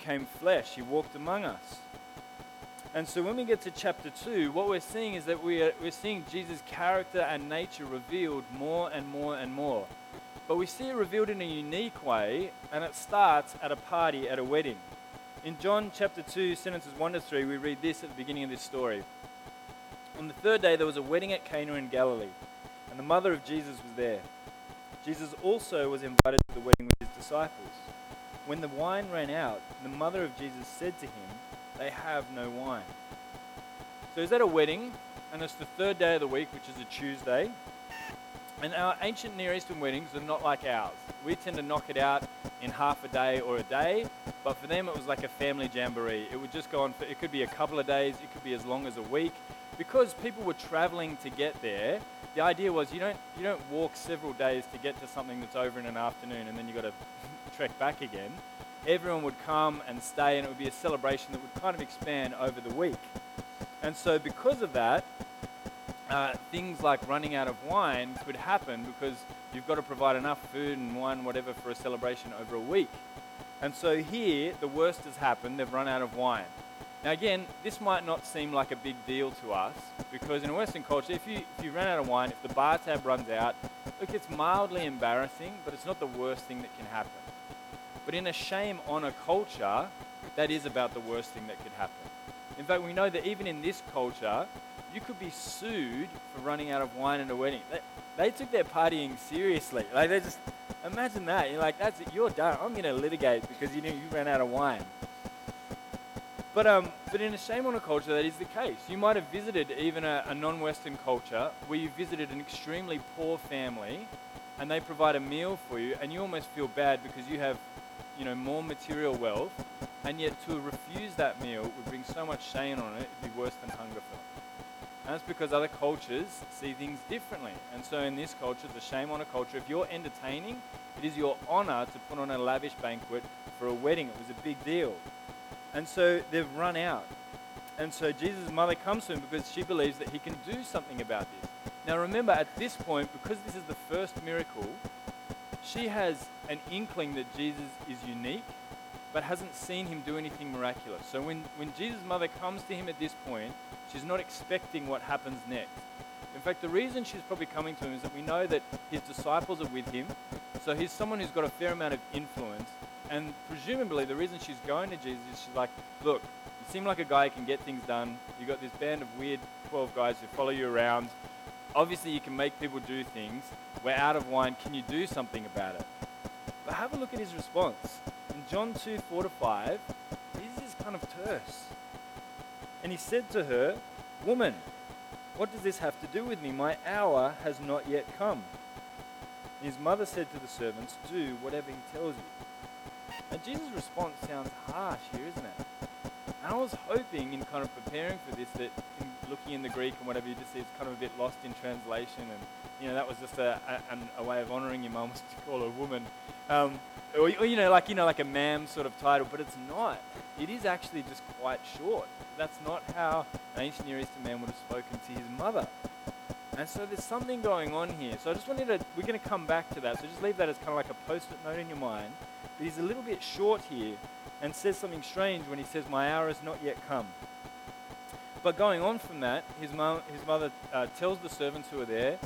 became flesh, he walked among us. And so when we get to chapter 2, what we're seeing is that we are, we're seeing Jesus' character and nature revealed more and more and more. But we see it revealed in a unique way, and it starts at a party at a wedding. In John chapter 2, sentences 1 to 3, we read this at the beginning of this story. On the third day, there was a wedding at Cana in Galilee, and the mother of Jesus was there. Jesus also was invited to the wedding with his disciples. When the wine ran out, the mother of Jesus said to him, They have no wine. So he's at a wedding, and it's the third day of the week, which is a Tuesday. And our ancient Near Eastern weddings are not like ours. We tend to knock it out in half a day or a day, but for them it was like a family jamboree. It would just go on for, it could be a couple of days, it could be as long as a week. Because people were traveling to get there, the idea was you don't, you don't walk several days to get to something that's over in an afternoon and then you've got to trek back again. Everyone would come and stay, and it would be a celebration that would kind of expand over the week. And so, because of that, uh, things like running out of wine could happen because you've got to provide enough food and wine, whatever, for a celebration over a week. And so here, the worst has happened. They've run out of wine. Now, again, this might not seem like a big deal to us because in a Western culture, if you, if you run out of wine, if the bar tab runs out, look, it's mildly embarrassing, but it's not the worst thing that can happen. But in a shame honor culture, that is about the worst thing that could happen. In fact, we know that even in this culture, you could be sued for running out of wine at a wedding. They, they took their partying seriously. Like they just imagine that. You're like, that's it. You're done. I'm going to litigate because you knew you ran out of wine. But, um, but in a shame honor culture, that is the case. You might have visited even a, a non Western culture where you visited an extremely poor family and they provide a meal for you, and you almost feel bad because you have you know, more material wealth, and yet to refuse that meal would bring so much shame on it, it'd be worse than hunger for them. And that's because other cultures see things differently. And so in this culture, the shame honor culture, if you're entertaining, it is your honor to put on a lavish banquet for a wedding. It was a big deal. And so they've run out. And so Jesus' mother comes to him because she believes that he can do something about this. Now remember, at this point, because this is the first miracle, she has an inkling that Jesus is unique, but hasn't seen him do anything miraculous. So when, when Jesus' mother comes to him at this point, she's not expecting what happens next. In fact, the reason she's probably coming to him is that we know that his disciples are with him. So he's someone who's got a fair amount of influence. And presumably, the reason she's going to Jesus is she's like, look, you seem like a guy who can get things done. You've got this band of weird 12 guys who follow you around. Obviously, you can make people do things. We're out of wine. Can you do something about it? But have a look at his response. In John 2 4 to 5, this is kind of terse. And he said to her, Woman, what does this have to do with me? My hour has not yet come. And his mother said to the servants, Do whatever he tells you. And Jesus' response sounds harsh here, isn't it? And I was hoping in kind of preparing for this that in looking in the Greek and whatever you just see, it's kind of a bit lost in translation. And, you know, that was just a, a, a way of honoring your mum to call her a woman. Um, or, or, you know, like, you know, like a ma'am sort of title, but it's not. It is actually just quite short. That's not how an ancient Near Eastern man would have spoken to his mother. And so there's something going on here. So I just wanted to, we're going to come back to that. So just leave that as kind of like a post-it note in your mind. But he's a little bit short here and says something strange when he says, My hour has not yet come. But going on from that, his, mom, his mother uh, tells the servants who are there,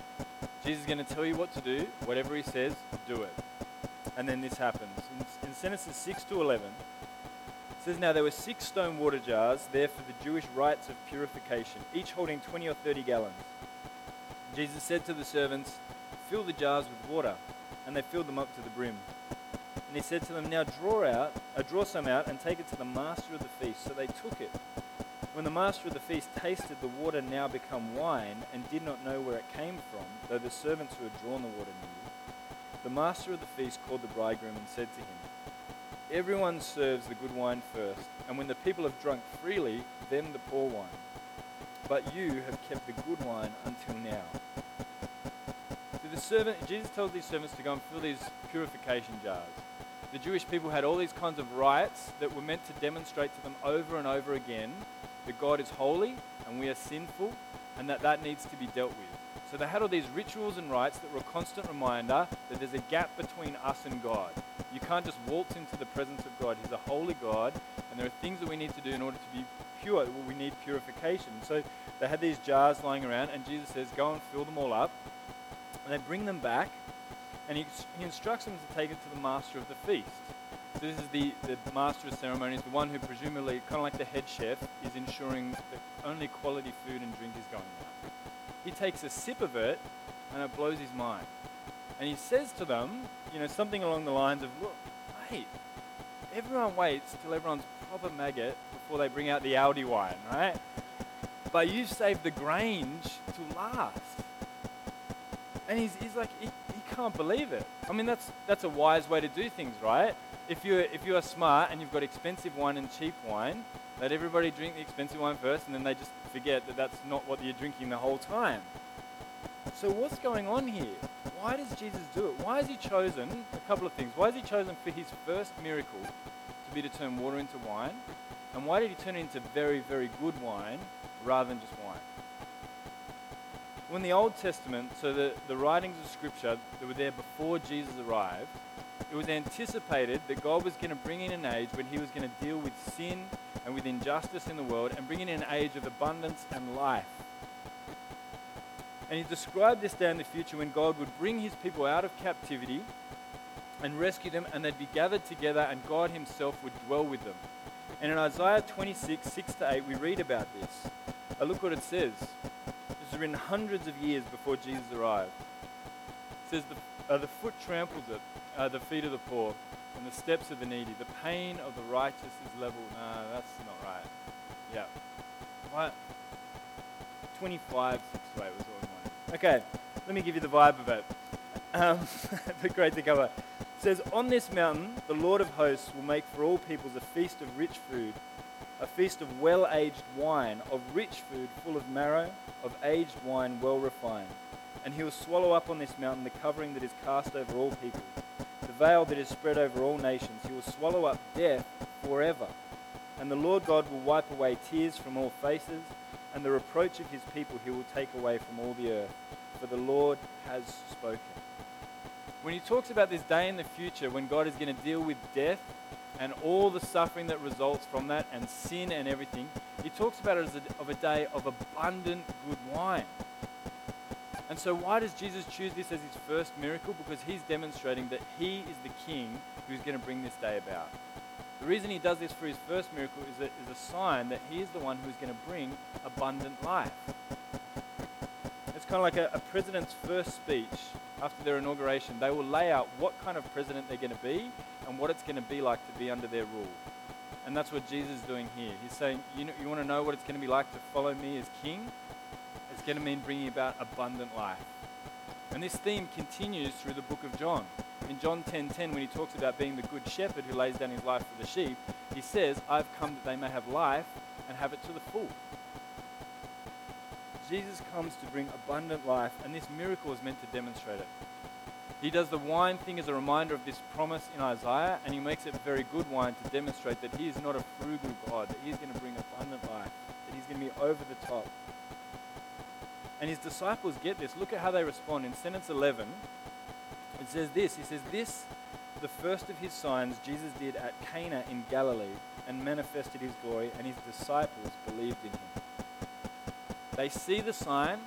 Jesus is going to tell you what to do. Whatever he says, do it. And then this happens. In, in Genesis 6 to 11, it says, Now there were six stone water jars there for the Jewish rites of purification, each holding 20 or 30 gallons. Jesus said to the servants, Fill the jars with water. And they filled them up to the brim. And he said to them, Now draw out, uh, draw some out and take it to the master of the feast. So they took it. When the master of the feast tasted the water now become wine and did not know where it came from, though the servants who had drawn the water knew, the master of the feast called the bridegroom and said to him, Everyone serves the good wine first, and when the people have drunk freely, then the poor wine. But you have kept the good wine until now. So the servant, Jesus tells these servants to go and fill these purification jars. The Jewish people had all these kinds of rites that were meant to demonstrate to them over and over again that God is holy and we are sinful and that that needs to be dealt with. So they had all these rituals and rites that were a constant reminder that there's a gap between us and God. You can't just waltz into the presence of God. He's a holy God, and there are things that we need to do in order to be pure. We need purification. So they had these jars lying around, and Jesus says, Go and fill them all up. And they bring them back, and he, he instructs them to take it to the master of the feast. So this is the, the master of ceremonies, the one who presumably, kind of like the head chef, is ensuring that only quality food and drink is going out. He takes a sip of it, and it blows his mind. And he says to them, you know, something along the lines of, look, mate, everyone waits till everyone's proper maggot before they bring out the Aldi wine, right? But you've saved the Grange to last. And he's, he's like, he, he can't believe it. I mean, that's, that's a wise way to do things, right? If you're, if you are smart and you've got expensive wine and cheap wine, let everybody drink the expensive wine first, and then they just forget that that's not what you're drinking the whole time. So what's going on here? Why does Jesus do it? Why has he chosen a couple of things? Why has he chosen for his first miracle to be to turn water into wine? And why did he turn it into very, very good wine rather than just wine? When the Old Testament, so the, the writings of Scripture that were there before Jesus arrived, it was anticipated that God was going to bring in an age when he was going to deal with sin and with injustice in the world and bring in an age of abundance and life. And he described this day in the future when God would bring his people out of captivity and rescue them, and they'd be gathered together, and God himself would dwell with them. And in Isaiah 26, 6 to 8, we read about this. Uh, look what it says. Was written hundreds of years before Jesus arrived. It says, The, uh, the foot tramples it, uh, the feet of the poor, and the steps of the needy. The pain of the righteous is level. Nah, that's not right. Yeah. What? 25, 6 to 8 was what I wanted. Okay, let me give you the vibe of it. Um, but great to cover. It says, On this mountain, the Lord of hosts will make for all peoples a feast of rich food, a feast of well aged wine, of rich food full of marrow, of aged wine well refined. And he will swallow up on this mountain the covering that is cast over all peoples the veil that is spread over all nations. He will swallow up death forever. And the Lord God will wipe away tears from all faces, and the reproach of his people he will take away from all the earth. For the Lord has spoken. When he talks about this day in the future when God is going to deal with death and all the suffering that results from that and sin and everything, he talks about it as a, of a day of abundant good wine. And so, why does Jesus choose this as his first miracle? Because he's demonstrating that he is the king who's going to bring this day about. The reason he does this for his first miracle is a, is a sign that he is the one who's going to bring abundant life. Kind of like a, a president's first speech after their inauguration. They will lay out what kind of president they're going to be and what it's going to be like to be under their rule. And that's what Jesus is doing here. He's saying, you, know, you want to know what it's going to be like to follow me as king? It's going to mean bringing about abundant life. And this theme continues through the book of John. In John 10:10, 10, 10, when he talks about being the good shepherd who lays down his life for the sheep, he says, I've come that they may have life and have it to the full. Jesus comes to bring abundant life, and this miracle is meant to demonstrate it. He does the wine thing as a reminder of this promise in Isaiah, and he makes it very good wine to demonstrate that he is not a frugal God, that he is going to bring abundant life, that he's going to be over the top. And his disciples get this. Look at how they respond. In sentence 11, it says this He says, This, the first of his signs Jesus did at Cana in Galilee, and manifested his glory, and his disciples believed in him. They see the sign,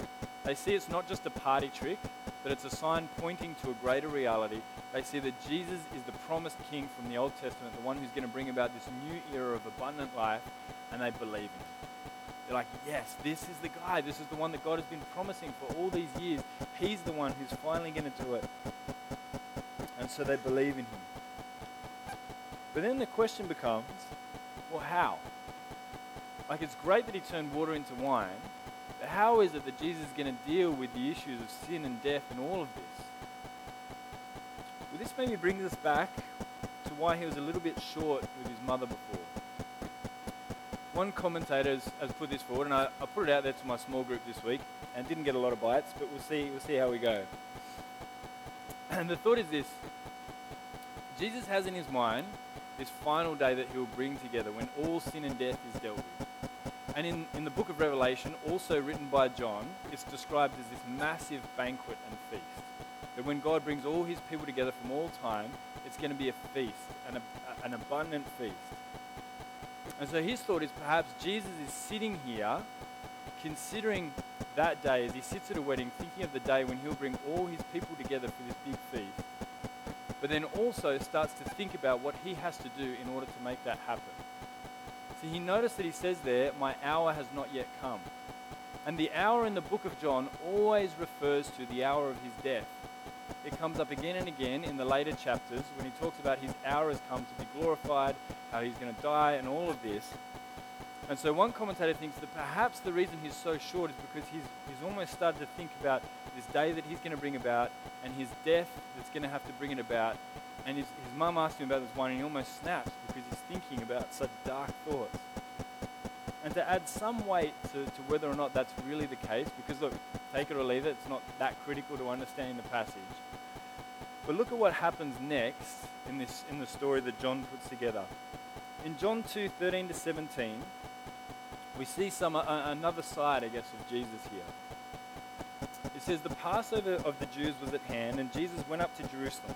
they see it's not just a party trick, but it's a sign pointing to a greater reality. They see that Jesus is the promised king from the Old Testament, the one who's going to bring about this new era of abundant life, and they believe in him. They're like, yes, this is the guy. This is the one that God has been promising for all these years. He's the one who's finally going to do it. And so they believe in him. But then the question becomes, well, how? Like, it's great that he turned water into wine, how is it that Jesus is going to deal with the issues of sin and death and all of this? Well, this maybe brings us back to why he was a little bit short with his mother before one commentator has, has, put this forward, and I, I put it out there to my small group this week, and didn't get a lot of bites, but we'll see, we'll see how we go. And the thought is this Jesus has in his mind this final day that he will bring together when all sin and death is dealt with. And in, in the book of Revelation, also written by John, it's described as this massive banquet and feast. That when God brings all his people together from all time, it's going to be a feast, an, an abundant feast. And so his thought is perhaps Jesus is sitting here considering that day as he sits at a wedding, thinking of the day when he'll bring all his people together for this big feast, but then also starts to think about what he has to do in order to make that happen. See, he noticed that he says there, My hour has not yet come. And the hour in the book of John always refers to the hour of his death. It comes up again and again in the later chapters when he talks about his hour has come to be glorified, how he's going to die, and all of this. And so one commentator thinks that perhaps the reason he's so short is because he's, he's almost started to think about this day that he's going to bring about and his death that's going to have to bring it about. And his, his mum asked him about this one and he almost snaps he's thinking about such dark thoughts. And to add some weight to, to whether or not that's really the case, because look, take it or leave it, it's not that critical to understanding the passage. But look at what happens next in, this, in the story that John puts together. In John 2 13 to 17, we see some uh, another side, I guess, of Jesus here. It says the Passover of the Jews was at hand, and Jesus went up to Jerusalem.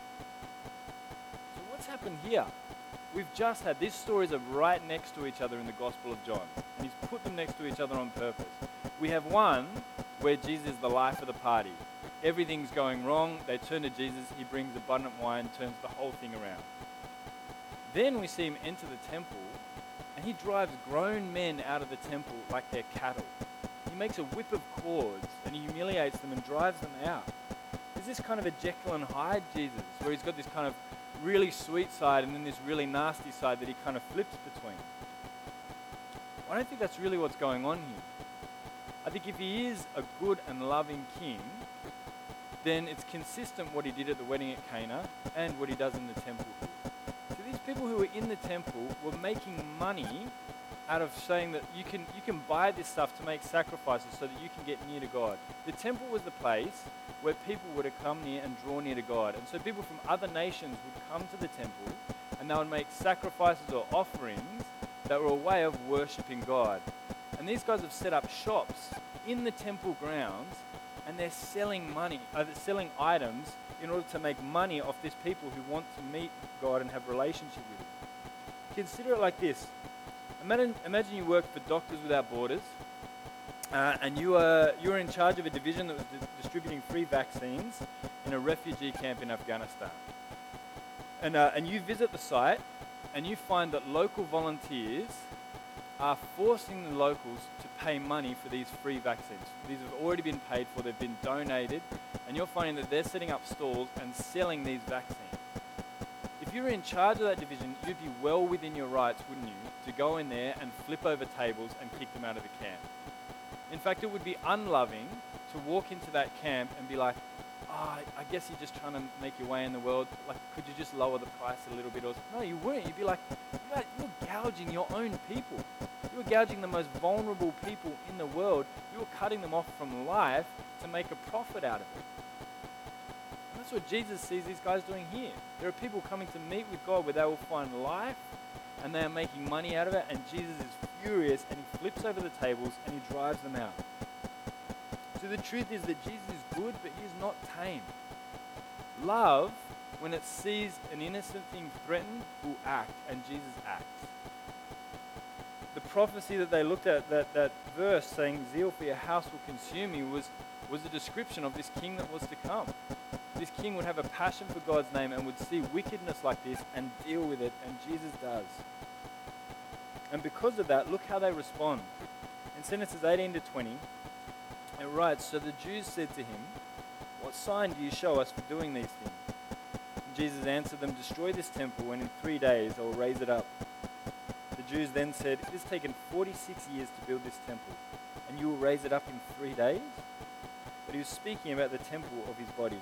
Happened here? We've just had these stories are right next to each other in the Gospel of John, and he's put them next to each other on purpose. We have one where Jesus is the life of the party. Everything's going wrong. They turn to Jesus. He brings abundant wine, turns the whole thing around. Then we see him enter the temple, and he drives grown men out of the temple like they're cattle. He makes a whip of cords, and he humiliates them and drives them out. Is this kind of a Jekyll and Hyde Jesus, where he's got this kind of really sweet side and then this really nasty side that he kind of flips between? I don't think that's really what's going on here. I think if he is a good and loving king, then it's consistent what he did at the wedding at Cana and what he does in the temple So these people who were in the temple were making money out of saying that you can, you can buy this stuff to make sacrifices so that you can get near to God. The temple was the place where people were to come near and draw near to God. And so people from other nations would come to the temple and they would make sacrifices or offerings that were a way of worshipping God. And these guys have set up shops in the temple grounds and they're selling money, uh, they're selling items in order to make money off these people who want to meet God and have relationship with Him. Consider it like this. Imagine, imagine you work for Doctors Without Borders, uh, and you are you are in charge of a division that was di- distributing free vaccines in a refugee camp in Afghanistan. And uh, and you visit the site, and you find that local volunteers are forcing the locals to pay money for these free vaccines. These have already been paid for, they've been donated, and you're finding that they're setting up stalls and selling these vaccines. If you were in charge of that division, you'd be well within your rights, wouldn't you, to go in there and flip over tables and kick them out of the camp. In fact, it would be unloving to walk into that camp and be like, oh, I guess you're just trying to make your way in the world. Like, could you just lower the price a little bit? Or no, you wouldn't. You'd be like, you're gouging your own people. You're gouging the most vulnerable people in the world. You're cutting them off from life to make a profit out of it. That's what Jesus sees these guys doing here. There are people coming to meet with God where they will find life and they are making money out of it, and Jesus is furious and he flips over the tables and he drives them out. So the truth is that Jesus is good, but he is not tame. Love, when it sees an innocent thing threatened, will act, and Jesus acts the prophecy that they looked at, that, that verse saying, Zeal for your house will consume you, was, was a description of this king that was to come. This king would have a passion for God's name and would see wickedness like this and deal with it, and Jesus does. And because of that, look how they respond. In sentences 18 to 20, it writes So the Jews said to him, What sign do you show us for doing these things? And Jesus answered them, Destroy this temple, and in three days I will raise it up. The Jews then said, It has taken 46 years to build this temple, and you will raise it up in three days? But he was speaking about the temple of his body.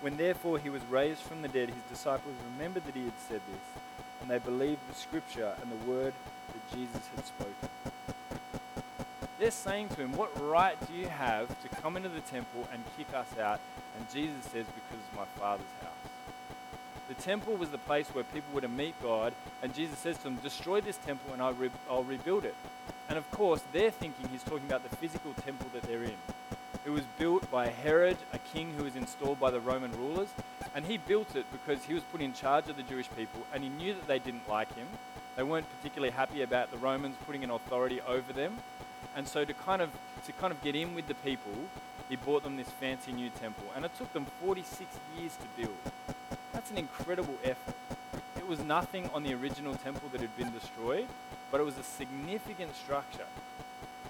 When therefore he was raised from the dead, his disciples remembered that he had said this, and they believed the scripture and the word that Jesus had spoken. They're saying to him, What right do you have to come into the temple and kick us out? And Jesus says, Because it's my Father's house. The temple was the place where people were to meet God, and Jesus says to them, Destroy this temple and I'll, re- I'll rebuild it. And of course, they're thinking he's talking about the physical temple that they're in. It was built by Herod, a king who was installed by the Roman rulers, and he built it because he was put in charge of the Jewish people, and he knew that they didn't like him. They weren't particularly happy about the Romans putting an authority over them. And so to kind of to kind of get in with the people, he bought them this fancy new temple. And it took them 46 years to build. That's an incredible effort. It was nothing on the original temple that had been destroyed, but it was a significant structure.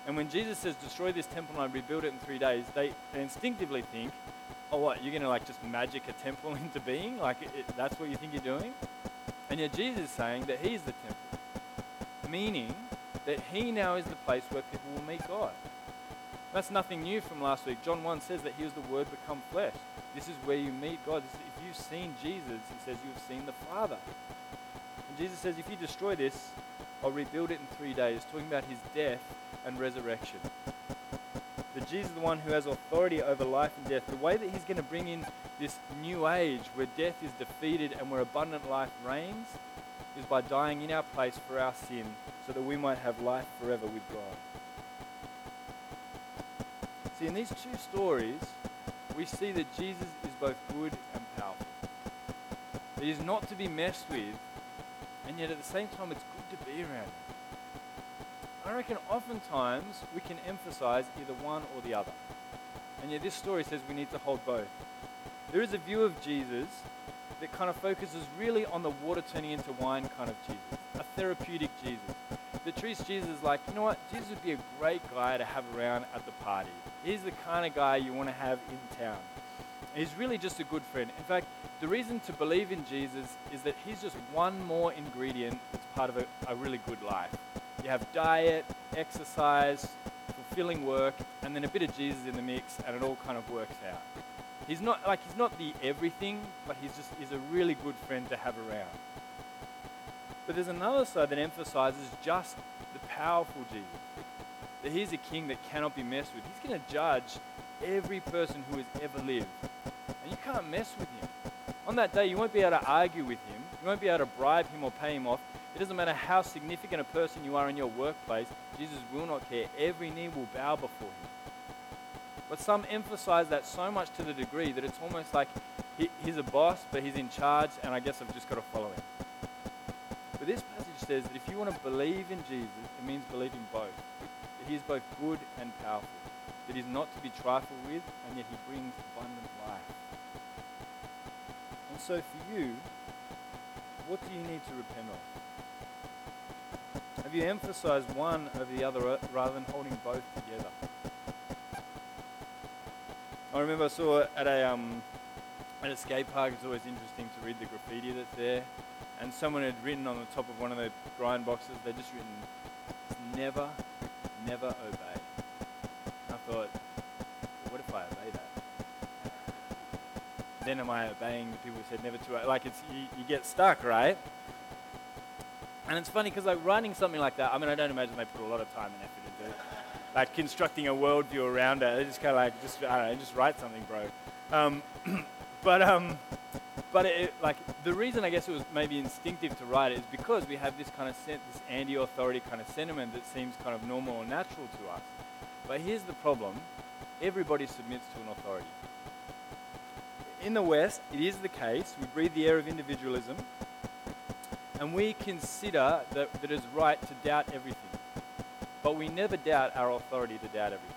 And when Jesus says, destroy this temple and I rebuild it in three days, they, they instinctively think, oh, what, you're going to like just magic a temple into being? Like, it, that's what you think you're doing? And yet Jesus is saying that he's the temple, meaning that he now is the place where people will meet God. That's nothing new from last week. John 1 says that he was the Word become flesh. This is where you meet God. If you've seen Jesus, he says you've seen the Father. And Jesus says, if you destroy this, I'll rebuild it in three days, talking about his death and resurrection. That Jesus is the one who has authority over life and death. The way that he's going to bring in this new age where death is defeated and where abundant life reigns is by dying in our place for our sin so that we might have life forever with God. See, in these two stories, we see that Jesus is both good and powerful. That he's not to be messed with, and yet at the same time, it's good to be around him. I reckon oftentimes we can emphasize either one or the other. And yet this story says we need to hold both. There is a view of Jesus that kind of focuses really on the water turning into wine kind of Jesus, a therapeutic Jesus. That treats Jesus like, you know what, Jesus would be a great guy to have around at the party. He's the kind of guy you want to have in town. He's really just a good friend. In fact, the reason to believe in Jesus is that he's just one more ingredient that's part of a, a really good life. You have diet, exercise, fulfilling work, and then a bit of Jesus in the mix, and it all kind of works out. He's not like he's not the everything, but he's just he's a really good friend to have around. But there's another side that emphasizes just the powerful Jesus. That he's a king that cannot be messed with. He's going to judge every person who has ever lived. And you can't mess with him. On that day, you won't be able to argue with him. You won't be able to bribe him or pay him off. It doesn't matter how significant a person you are in your workplace, Jesus will not care. Every knee will bow before him. But some emphasize that so much to the degree that it's almost like he, he's a boss, but he's in charge, and I guess I've just got to follow him. But this passage says that if you want to believe in Jesus, it means believing both. That he is both good and powerful. That he's not to be trifled with, and yet he brings abundant life. And so for you, what do you need to repent of? Have you emphasized one over the other rather than holding both together? I remember I saw at a um, at a skate park. It's always interesting to read the graffiti that's there, and someone had written on the top of one of the grind boxes. They'd just written, "Never, never obey." I thought, what if I obey that? Then am I obeying the people who said never to? Like it's you, you get stuck, right? And it's funny because like writing something like that. I mean, I don't imagine they put a lot of time and effort into it like constructing a worldview around it. They just kind of like, just I don't know, just write something, bro. Um, but um, but it, like the reason I guess it was maybe instinctive to write it is because we have this kind of sen- this anti-authority kind of sentiment that seems kind of normal or natural to us. But here's the problem: everybody submits to an authority. In the West, it is the case. We breathe the air of individualism, and we consider that, that it's right to doubt everything. But we never doubt our authority to doubt everything.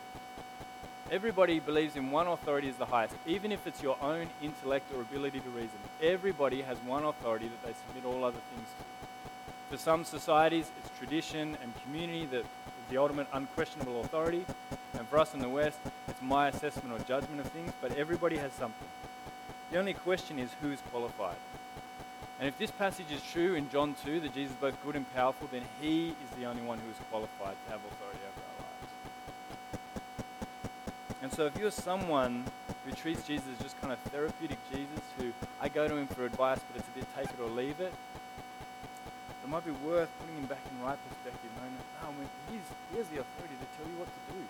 Everybody believes in one authority as the highest, even if it's your own intellect or ability to reason. Everybody has one authority that they submit all other things to. For some societies, it's tradition and community that is the ultimate unquestionable authority. And for us in the West, it's my assessment or judgment of things, but everybody has something. The only question is who's qualified. And if this passage is true in John 2, that Jesus is both good and powerful, then he is the only one who is qualified to have authority over our lives. And so if you're someone who treats Jesus as just kind of therapeutic Jesus, who I go to him for advice, but it's a bit take it or leave it, It might be worth putting him back in right perspective, knowing that, oh, he's, he has the authority to tell you what to do.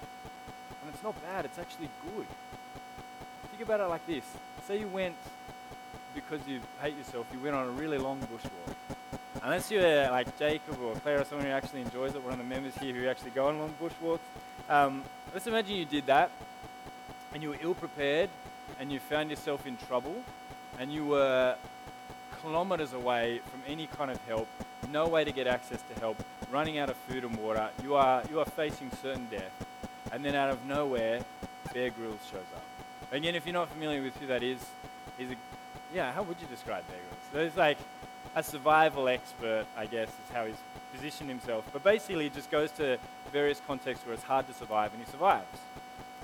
And it's not bad, it's actually good. Think about it like this. Say you went, because you hate yourself, you went on a really long bushwalk. Unless you're like Jacob or Claire or someone who actually enjoys it, one of the members here who actually go on long bushwalks, um, let's imagine you did that and you were ill prepared and you found yourself in trouble and you were kilometers away from any kind of help, no way to get access to help, running out of food and water, you are, you are facing certain death. And then out of nowhere, Bear Grylls shows up. Again, if you're not familiar with who that is, he's a, yeah, how would you describe? So he's like a survival expert, I guess, is how he's positioned himself. But basically, he just goes to various contexts where it's hard to survive, and he survives.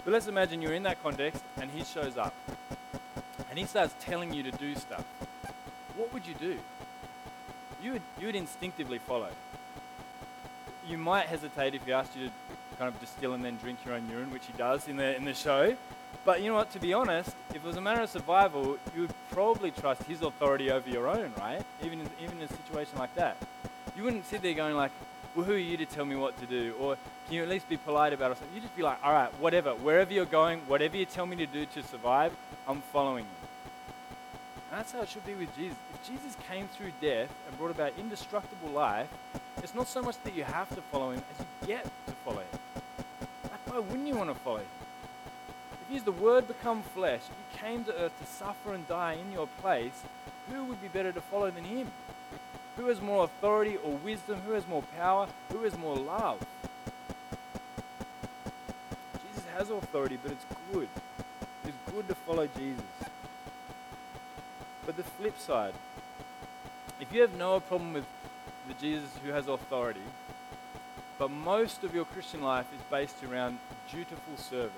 But let's imagine you're in that context, and he shows up. And he starts telling you to do stuff. What would you do? You would, you would instinctively follow. You might hesitate if he asked you to kind of distill and then drink your own urine, which he does in the, in the show. But you know what, to be honest, if it was a matter of survival, you would probably trust his authority over your own, right? Even in, even in a situation like that. You wouldn't sit there going like, well, who are you to tell me what to do? Or can you at least be polite about it? You'd just be like, all right, whatever, wherever you're going, whatever you tell me to do to survive, I'm following you. And that's how it should be with Jesus. If Jesus came through death and brought about indestructible life, it's not so much that you have to follow him as you get to follow him. Like, why wouldn't you want to follow him? He's the Word become flesh, if he came to earth to suffer and die in your place, who would be better to follow than him? Who has more authority or wisdom? Who has more power? Who has more love? Jesus has authority, but it's good. It's good to follow Jesus. But the flip side, if you have no problem with the Jesus who has authority, but most of your Christian life is based around dutiful service,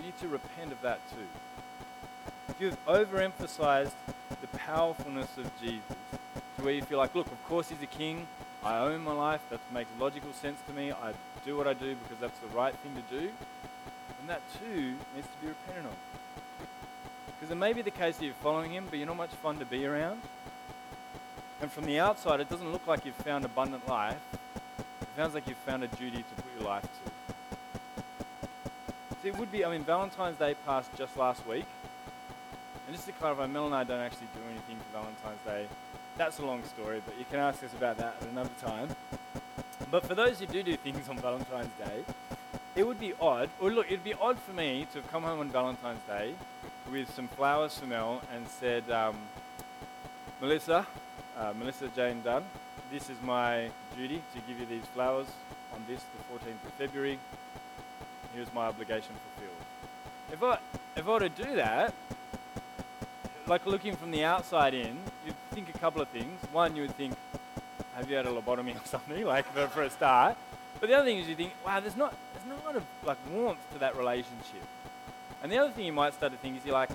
you need to repent of that too. If you've overemphasized the powerfulness of Jesus to where you feel like, look, of course he's a king, I own my life, that makes logical sense to me, I do what I do because that's the right thing to do, then that too needs to be repented of. Because it may be the case that you're following him, but you're not much fun to be around. And from the outside, it doesn't look like you've found abundant life. It sounds like you've found a duty to put your life to. It would be, I mean, Valentine's Day passed just last week. And just to clarify, Mel and I don't actually do anything for Valentine's Day. That's a long story, but you can ask us about that at another time. But for those who do do things on Valentine's Day, it would be odd, or look, it'd be odd for me to have come home on Valentine's Day with some flowers for Mel and said, um, Melissa, uh, Melissa Jane Dunn, this is my duty to give you these flowers on this, the 14th of February here's my obligation fulfilled. If I, if I were to do that, like looking from the outside in, you'd think a couple of things. One, you would think, have you had a lobotomy or something, like for, for a start? But the other thing is you think, wow, there's not, there's not a lot of like warmth to that relationship. And the other thing you might start to think is you're like,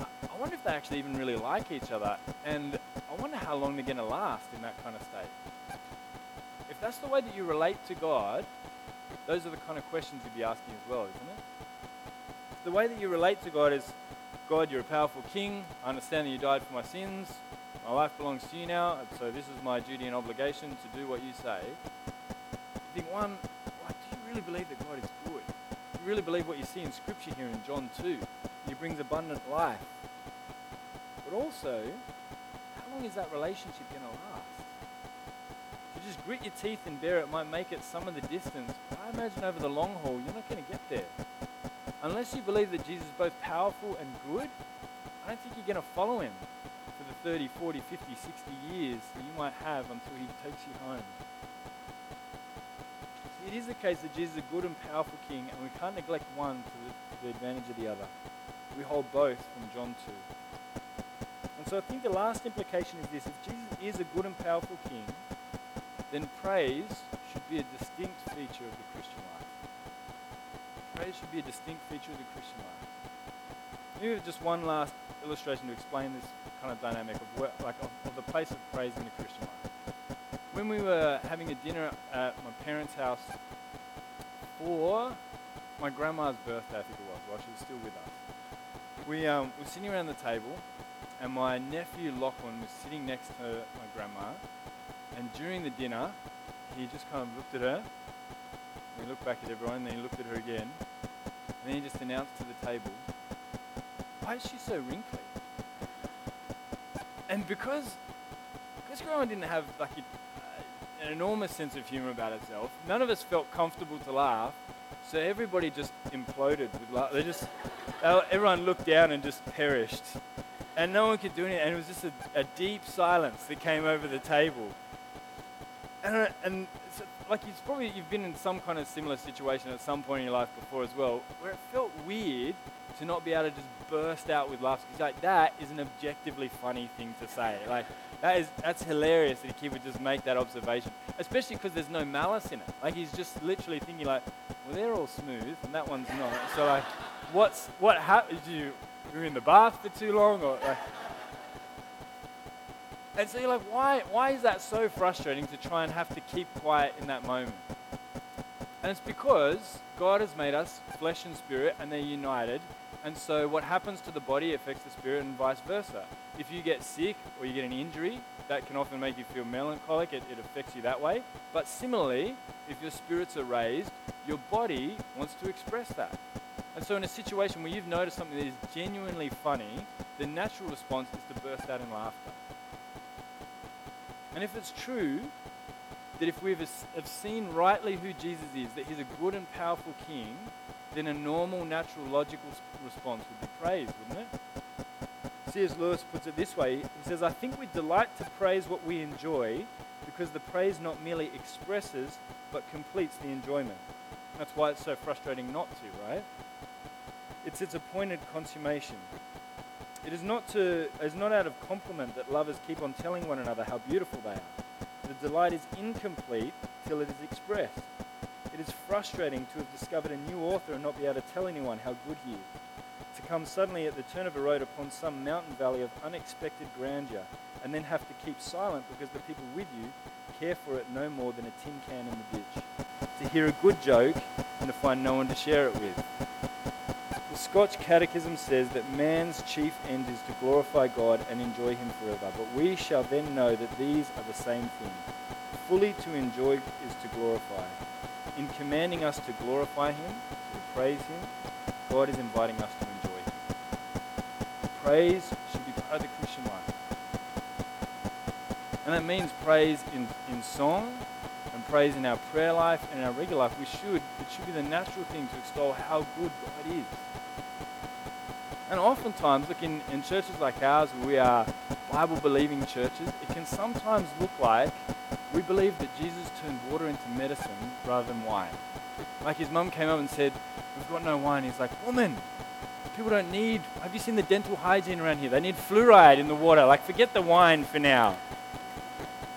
I wonder if they actually even really like each other, and I wonder how long they're going to last in that kind of state. If that's the way that you relate to God, those are the kind of questions you'd be asking as well, isn't it? The way that you relate to God is God, you're a powerful king. I understand that you died for my sins. My life belongs to you now, so this is my duty and obligation to do what you say. I think, one, like, do you really believe that God is good? Do you really believe what you see in Scripture here in John 2? He brings abundant life. But also, how long is that relationship going to last? Just grit your teeth and bear it might make it some of the distance. I imagine over the long haul, you're not going to get there. Unless you believe that Jesus is both powerful and good, I don't think you're going to follow him for the 30, 40, 50, 60 years that you might have until he takes you home. It is the case that Jesus is a good and powerful king, and we can't neglect one to the, to the advantage of the other. We hold both from John 2. And so I think the last implication is this if Jesus is a good and powerful king, then praise should be a distinct feature of the Christian life. Praise should be a distinct feature of the Christian life. Maybe just one last illustration to explain this kind of dynamic of where, like of, of the place of praise in the Christian life. When we were having a dinner at my parents' house for my grandma's birthday, I think it was, while she was still with us, we um, were sitting around the table, and my nephew Lachlan was sitting next to my grandma, And during the dinner, he just kind of looked at her. He looked back at everyone, and then he looked at her again. And then he just announced to the table, Why is she so wrinkly? And because, because grandma didn't have like a, an enormous sense of humor about herself, none of us felt comfortable to laugh. So everybody just imploded with laughter. They just, everyone looked down and just perished. And no one could do anything. And it was just a, a deep silence that came over the table. And, uh, and like you've probably you've been in some kind of similar situation at some point in your life before as well, where it felt weird to not be able to just burst out with laughter. Because like that is an objectively funny thing to say. Like that is that's hilarious that a kid would just make that observation, especially because there's no malice in it. Like he's just literally thinking like, well, they're all smooth and that one's not. So like, what's what happened? You were in the bath for too long, or like, and so you're like, why, why is that so frustrating to try and have to keep quiet in that moment? And it's because God has made us flesh and spirit and they're united. And so what happens to the body affects the spirit and vice versa. If you get sick or you get an injury, that can often make you feel melancholic. It, it affects you that way. But similarly, if your spirits are raised, your body wants to express that. And so in a situation where you've noticed something that is genuinely funny, the natural response is to burst out in laughter. And if it's true that if we have seen rightly who Jesus is, that he's a good and powerful king, then a normal, natural, logical response would be praise, wouldn't it? C.S. Lewis puts it this way He says, I think we delight to praise what we enjoy because the praise not merely expresses but completes the enjoyment. That's why it's so frustrating not to, right? It's its appointed consummation. It is not, to, is not out of compliment that lovers keep on telling one another how beautiful they are. The delight is incomplete till it is expressed. It is frustrating to have discovered a new author and not be able to tell anyone how good he is. To come suddenly at the turn of a road upon some mountain valley of unexpected grandeur and then have to keep silent because the people with you care for it no more than a tin can in the ditch. To hear a good joke and to find no one to share it with. Scotch Catechism says that man's chief end is to glorify God and enjoy Him forever. But we shall then know that these are the same thing. Fully to enjoy is to glorify. In commanding us to glorify Him, to praise Him, God is inviting us to enjoy Him. Praise should be part of the Christian life. And that means praise in, in song and praise in our prayer life and in our regular life. We should, it should be the natural thing to extol how good God is. And oftentimes, look, in, in churches like ours, we are Bible believing churches, it can sometimes look like we believe that Jesus turned water into medicine rather than wine. Like his mum came up and said, We've got no wine. He's like, Woman, people don't need, have you seen the dental hygiene around here? They need fluoride in the water. Like, forget the wine for now.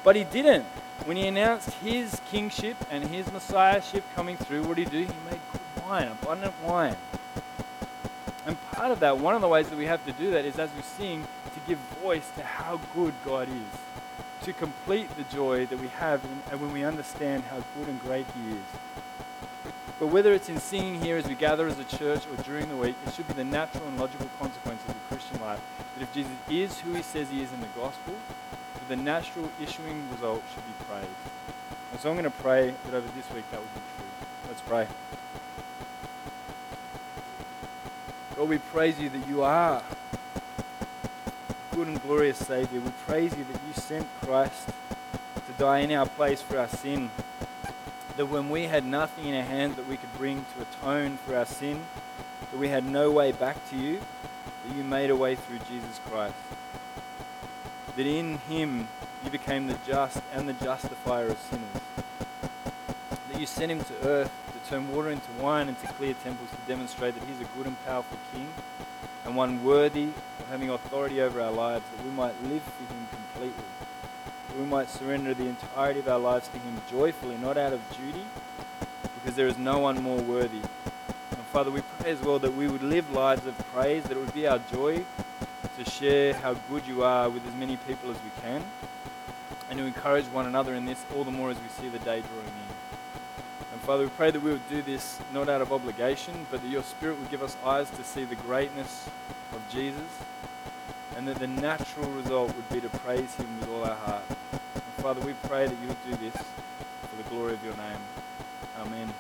But he didn't. When he announced his kingship and his messiahship coming through, what did he do? He made good wine, abundant wine. And part of that, one of the ways that we have to do that is as we sing, to give voice to how good God is, to complete the joy that we have in, when we understand how good and great He is. But whether it's in singing here as we gather as a church or during the week, it should be the natural and logical consequence of the Christian life that if Jesus is who He says He is in the gospel, the natural issuing result should be praise. And so I'm going to pray that over this week that would be true. Let's pray. Lord, we praise you that you are good and glorious Savior. We praise you that you sent Christ to die in our place for our sin. That when we had nothing in our hands that we could bring to atone for our sin, that we had no way back to you, that you made a way through Jesus Christ. That in him you became the just and the justifier of sinners. That you sent him to earth turn water into wine and to clear temples to demonstrate that He's a good and powerful King and one worthy of having authority over our lives, that we might live for Him completely. That we might surrender the entirety of our lives to Him joyfully, not out of duty, because there is no one more worthy. And Father, we pray as well that we would live lives of praise, that it would be our joy to share how good you are with as many people as we can, and to encourage one another in this all the more as we see the day drawing in. Father, we pray that we would do this not out of obligation, but that your Spirit would give us eyes to see the greatness of Jesus, and that the natural result would be to praise him with all our heart. And Father, we pray that you would do this for the glory of your name. Amen.